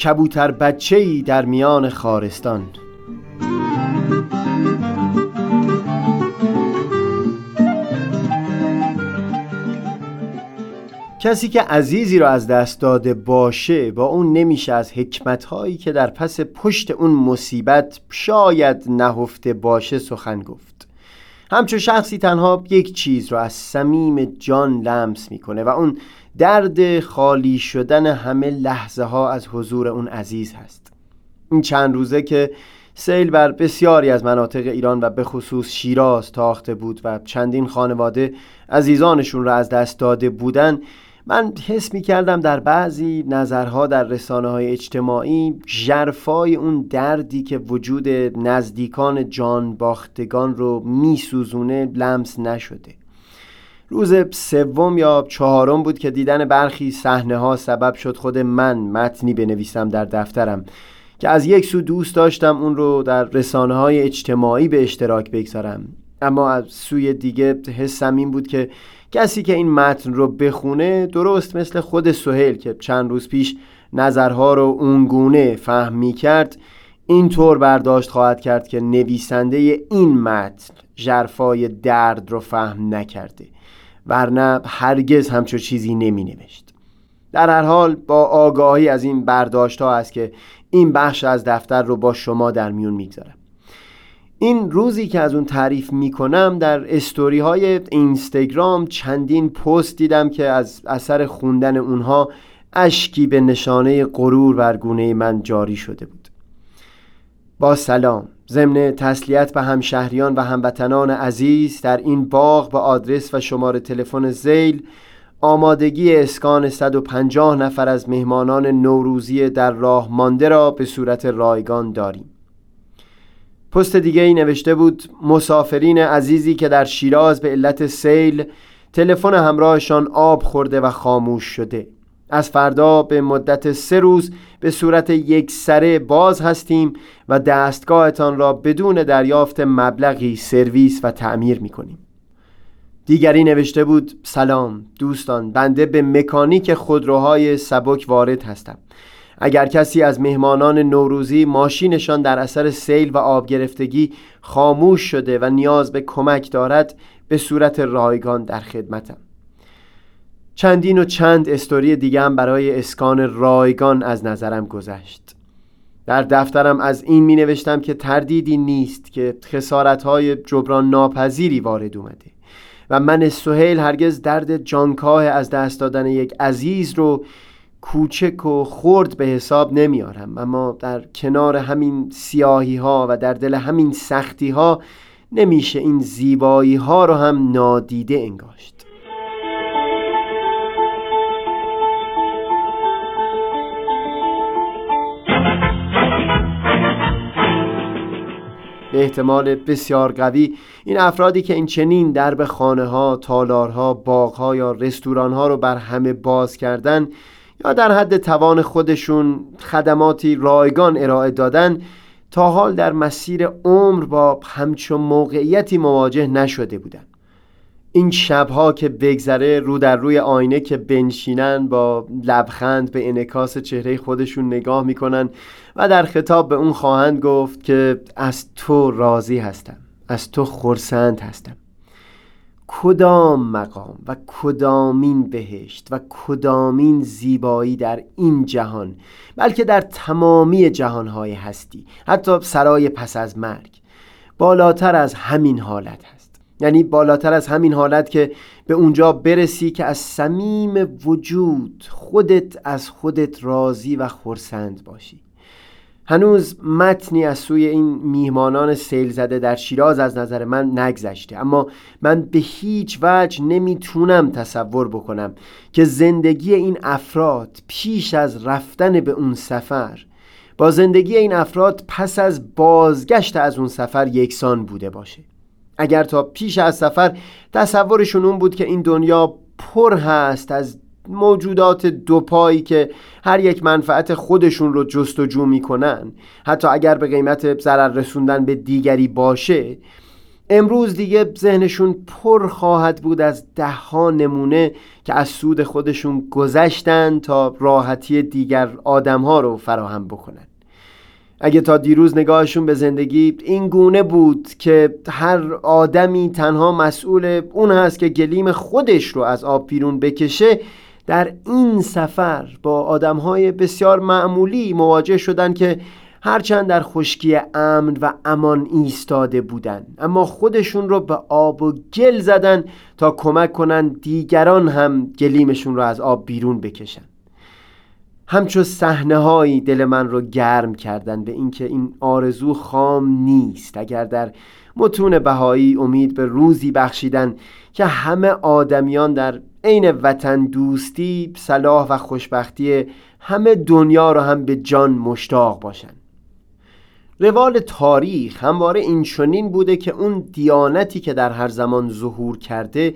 کبوتر بچه ای در میان خارستان. کسی که عزیزی را از دست داده باشه با اون نمیشه از حکمتهایی که در پس پشت اون مصیبت شاید نهفته باشه سخن گفت. همچون شخصی تنها یک چیز را از صمیم جان لمس می‌کنه و اون درد خالی شدن همه لحظه ها از حضور اون عزیز هست. این چند روزه که سیل بر بسیاری از مناطق ایران و به خصوص شیراز تاخته بود و چندین خانواده عزیزانشون را از دست داده بودن من حس می کردم در بعضی نظرها در رسانه های اجتماعی جرفای اون دردی که وجود نزدیکان جان باختگان رو می سوزونه لمس نشده. روز سوم یا چهارم بود که دیدن برخی صحنه ها سبب شد خود من متنی بنویسم در دفترم که از یک سو دوست داشتم اون رو در رسانه های اجتماعی به اشتراک بگذارم. اما از سوی دیگه حسم این بود که کسی که این متن رو بخونه درست مثل خود سهیل که چند روز پیش نظرها رو اونگونه فهم می کرد اینطور برداشت خواهد کرد که نویسنده این متن جرفای درد رو فهم نکرده ورنه هرگز همچو چیزی نمی نوشت در هر حال با آگاهی از این برداشت ها است که این بخش از دفتر رو با شما در میون می‌گذارم. این روزی که از اون تعریف می‌کنم در استوری های اینستاگرام چندین پست دیدم که از اثر خوندن اونها اشکی به نشانه غرور بر گونه من جاری شده بود. با سلام. ضمن تسلیت به همشهریان و هموطنان عزیز در این باغ به آدرس و شماره تلفن زیل آمادگی اسکان 150 نفر از مهمانان نوروزی در راه مانده را به صورت رایگان داریم. پست دیگه ای نوشته بود مسافرین عزیزی که در شیراز به علت سیل تلفن همراهشان آب خورده و خاموش شده. از فردا به مدت سه روز به صورت یک سره باز هستیم و دستگاهتان را بدون دریافت مبلغی سرویس و تعمیر می کنیم دیگری نوشته بود سلام دوستان بنده به مکانیک خودروهای سبک وارد هستم. اگر کسی از مهمانان نوروزی ماشینشان در اثر سیل و آب گرفتگی خاموش شده و نیاز به کمک دارد به صورت رایگان در خدمتم. چندین و چند استوری دیگه هم برای اسکان رایگان از نظرم گذشت. در دفترم از این می نوشتم که تردیدی نیست که خسارت های جبران ناپذیری وارد اومده و من سهیل هرگز درد جانکاه از دست دادن یک عزیز رو کوچک و خرد به حساب نمیارم. اما در کنار همین سیاهی ها و در دل همین سختی ها نمیشه این زیبایی ها رو هم نادیده انگاشت. به احتمال بسیار قوی این افرادی که این چنین درب خانه ها، تالارها، باغها یا رستوران ها رو بر همه باز کردن یا در حد توان خودشون خدماتی رایگان ارائه دادن تا حال در مسیر عمر با همچون موقعیتی مواجه نشده بودند. این شبها که بگذره رو در روی آینه که بنشینن با لبخند به انکاس چهره خودشون نگاه می‌کنن و در خطاب به اون خواهند گفت که از تو راضی هستم از تو خورسند هستم کدام مقام و کدامین بهشت و کدامین زیبایی در این جهان بلکه در تمامی جهانهای هستی حتی سرای پس از مرگ بالاتر از همین حالت هست. یعنی بالاتر از همین حالت که به اونجا برسی که از صمیم وجود خودت از خودت راضی و خورسند باشی. هنوز متنی از سوی این میهمانان سیل زده در شیراز از نظر من نگذشته. اما من به هیچ وجه نمی‌تونم تصور بکنم که زندگی این افراد پیش از رفتن به اون سفر با زندگی این افراد پس از بازگشت از اون سفر یکسان بوده باشه. اگر تا پیش از سفر تصورشون اون بود که این دنیا پر هست از موجودات دوپایی که هر یک منفعت خودشون رو جستجو می‌کنن. حتی اگر به قیمت ضرر رسوندن به دیگری باشه امروز دیگه ذهنشون پر خواهد بود از ده ها نمونه که از سود خودشون گذشتن تا راحتی دیگر آدم ها رو فراهم بکنن. اگه تا دیروز نگاهشون به زندگی این گونه بود که هر آدمی تنها مسئول اون هست که گلیم خودش رو از آب بیرون بکشه در این سفر با آدم های بسیار معمولی مواجه شدن که هرچند در خشکی امن و امان ایستاده بودن اما خودشون رو به آب و گل زدن تا کمک کنن دیگران هم گلیمشون رو از آب بیرون بکشن. همچو صحنه هایی دل من رو گرم کردن به اینکه این آرزو خام نیست. اگر در متون بهایی امید به روزی بخشیدن که همه آدمیان در عین وطن دوستی صلاح و خوشبختی همه دنیا رو هم به جان مشتاق باشند روال تاریخ همواره این چنین بوده که اون دیانتی که در هر زمان ظهور کرده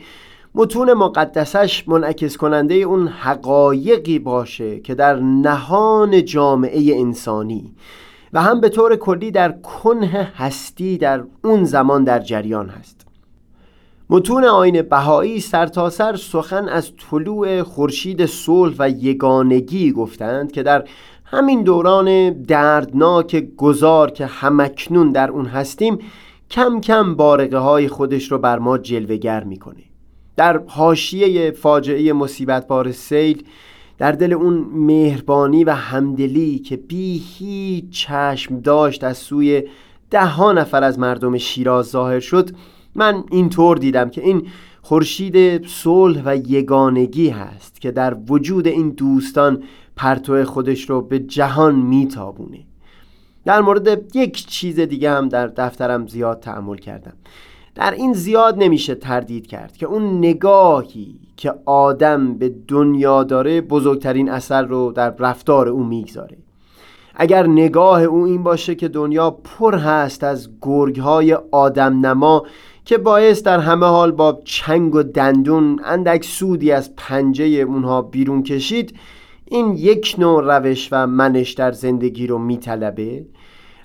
متون مقدسش منعکس کننده اون حقایقی باشه که در نهان جامعه انسانی و هم به طور کلی در کنه هستی در اون زمان در جریان هست. متون آین بهایی سرتاسر سر سخن از طلوع خورشید صلح و یگانگی گفتند که در همین دوران دردناک گذار که همکنون در اون هستیم کم کم بارقه های خودش رو بر ما جلوگر می‌کنه. در حاشیه فاجعه مصیبت بار سیل در دل اون مهربانی و همدلی که بی هیچ چشم داشت از سوی ده ها نفر از مردم شیراز ظاهر شد من اینطور دیدم که این خورشید صلح و یگانگی هست که در وجود این دوستان پرتو خودش رو به جهان میتابونه. در مورد یک چیز دیگه هم در دفترم زیاد تعمل کردم. در این زیاد نمیشه تردید کرد که اون نگاهی که آدم به دنیا داره بزرگترین اثر رو در رفتار او می‌گذاره. اگر نگاه او این باشه که دنیا پر هست از گرگ های آدم نما که باعث در همه حال با چنگ و دندون اندک سودی از پنجه اونها بیرون کشید این یک نوع روش و منش در زندگی رو میطلبه.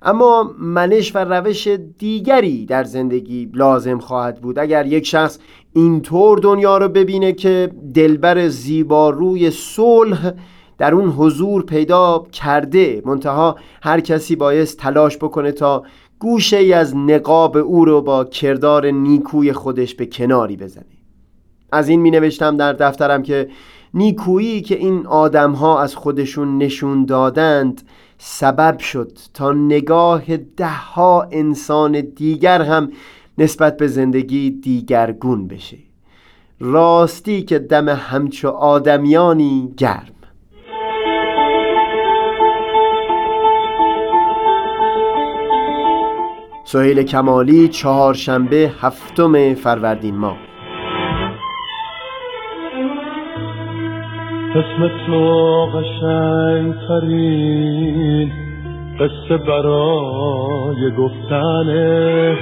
اما منش و روش دیگری در زندگی لازم خواهد بود. اگر یک شخص اینطور دنیا رو ببینه که دلبر زیباروی صلح در اون حضور پیدا کرده منتها هر کسی باید تلاش بکنه تا گوشه ای از نقاب او رو با کردار نیکوی خودش به کناری بزنه از این می نوشتم در دفترم که نیکویی که این آدم ها از خودشون نشون دادند سبب شد تا نگاه ده ها انسان دیگر هم نسبت به زندگی دیگرگون بشه راستی که دم همچو آدمیانی گرم. سهیل کمالی چهارشنبه هفتم فروردین ماه. اسم تو قشنگ ترین قصه برای گفتنه.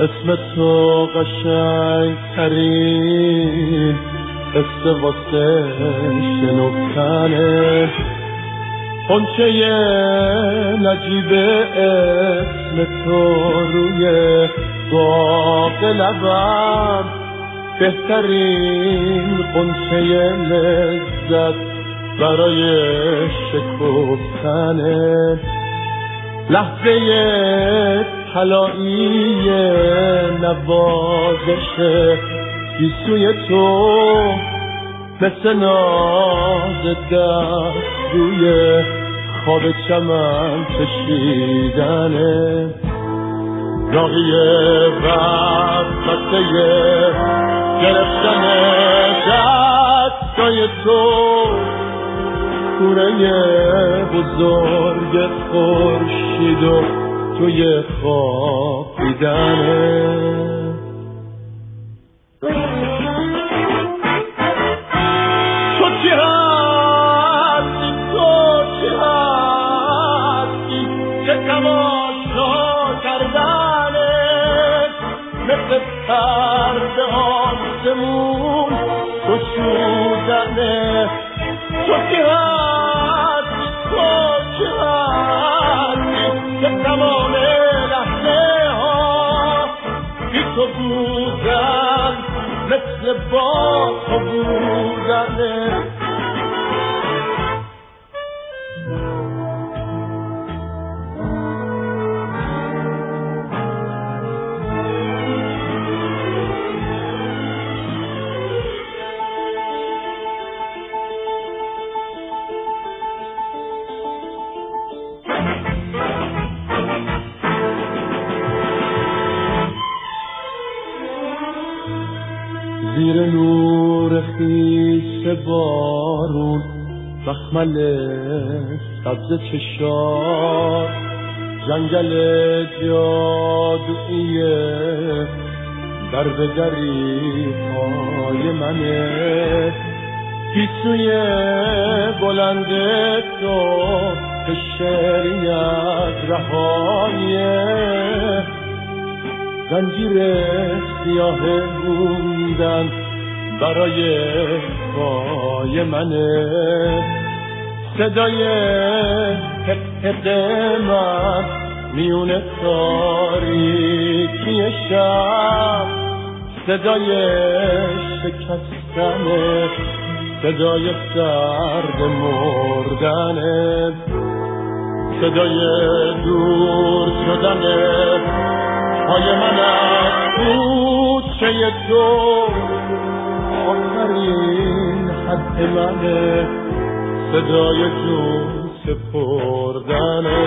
اسم تو قشنگ ترین قصه واسه شنفتنه. خونچه نجیب اسم تو روی باق لبم. بهترین قنچه لذت برای شکفتن. لحظه طلایی نوازش گیسوی تو مثل ناز دست روی خواب چمن کشیدنه راهی وقته گرفتن دستای تو. کوره بزرگ خورشید و توی خوابیدنه تو پرده آسمون گشودنه تو که هستی تو که ها بی تو بودن مثل با تو بودنه زیر نور خیس بارون مخمل سبز چشار. جنگل جادوییه در به دری پای منه گیسوی بلند تو که شعریت رهاییه زنجیر سیاه بودن برای پای منه. صدای هپ من میون تاریکی شب. صدای شکستن صدای سرد مردن صدای دور شدن پای من از کوچه تو آخرین حد منه. صدای جون سپردنه.